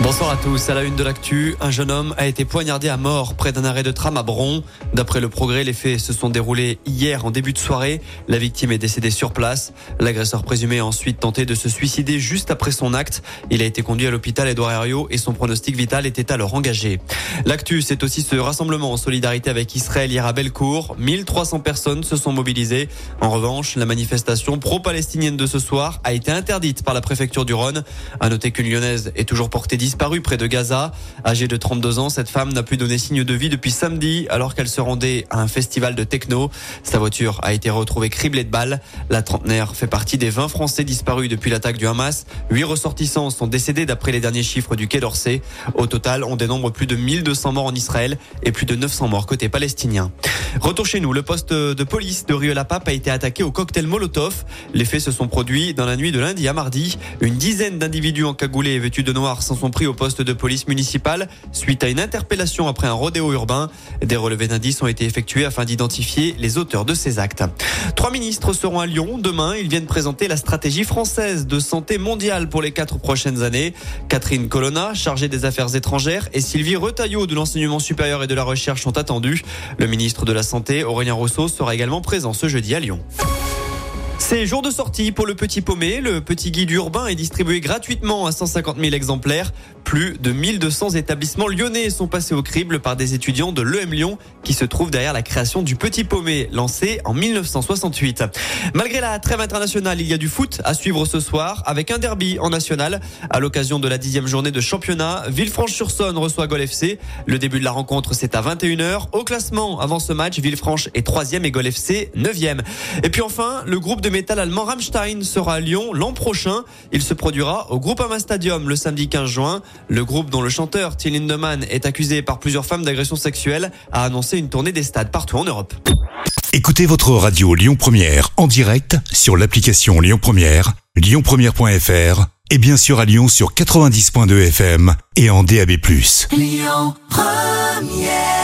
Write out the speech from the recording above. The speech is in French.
Bonsoir à tous. À la une de l'actu, un jeune homme a été poignardé à mort près d'un arrêt de tram à Bron. D'après le progrès, les faits se sont déroulés hier en début de soirée. La victime est décédée sur place. L'agresseur présumé a ensuite tenté de se suicider juste après son acte. Il a été conduit à l'hôpital Edouard Herriot et son pronostic vital était alors engagé. L'actu, c'est aussi ce rassemblement en solidarité avec Israël hier à Bellecour. 1300 personnes se sont mobilisées. En revanche, la manifestation pro-palestinienne de ce soir a été interdite par la préfecture du Rhône. À noter qu'une lyonnaise est toujours portée disparue près de Gaza. Âgée de 32 ans, cette femme n'a plus donné signe de vie depuis samedi alors qu'elle se rendait à un festival de techno. Sa voiture a été retrouvée criblée de balles. La trentenaire fait partie des 20 Français disparus depuis l'attaque du Hamas. Huit ressortissants sont décédés d'après les derniers chiffres du Quai d'Orsay. Au total, on dénombre plus de 1200 morts en Israël et plus de 900 morts côté palestinien. Retour chez nous, le poste de police de Rieux-la-Pape a été attaqué au cocktail Molotov. Les faits se sont produits dans la nuit de lundi à mardi. Une dizaine d'individus encagoulés et vêtus de noir s'en sont pris au poste de police municipale suite à une interpellation après un rodéo urbain. Des relevés d'indices ont été effectués afin d'identifier les auteurs de ces actes. Trois ministres seront à Lyon demain. Ils viennent présenter la stratégie française de santé mondiale pour les quatre prochaines années. Catherine Colonna, chargée des affaires étrangères, et Sylvie Retailleau de l'enseignement supérieur et de la recherche sont attendus. Le ministre de la Santé, Aurélien Rousseau, sera également présent ce jeudi à Lyon. C'est jour de sortie pour le Petit Paumé. Le petit guide urbain est distribué gratuitement à 150 000 exemplaires. Plus de 1200 établissements lyonnais sont passés au crible par des étudiants de l'EM Lyon qui se trouvent derrière la création du Petit Paumé, lancé en 1968. Malgré la trêve internationale, il y a du foot à suivre ce soir avec un derby en national. À l'occasion de la dixième journée de championnat, Villefranche-sur-Saône reçoit Gol FC. Le début de la rencontre, c'est à 21h. Au classement, avant ce match, Villefranche est troisième et Gol FC neuvième. Et puis enfin, le groupe de métal allemand Rammstein sera à Lyon l'an prochain. Il se produira au Groupama Stadium le samedi 15 juin. Le groupe dont le chanteur Till Lindemann est accusé par plusieurs femmes d'agression sexuelle a annoncé une tournée des stades partout en Europe. Écoutez votre radio Lyon Première en direct sur l'application Lyon Première, lyonpremière.fr et bien sûr à Lyon sur 90.2 FM et en DAB+. Lyon Première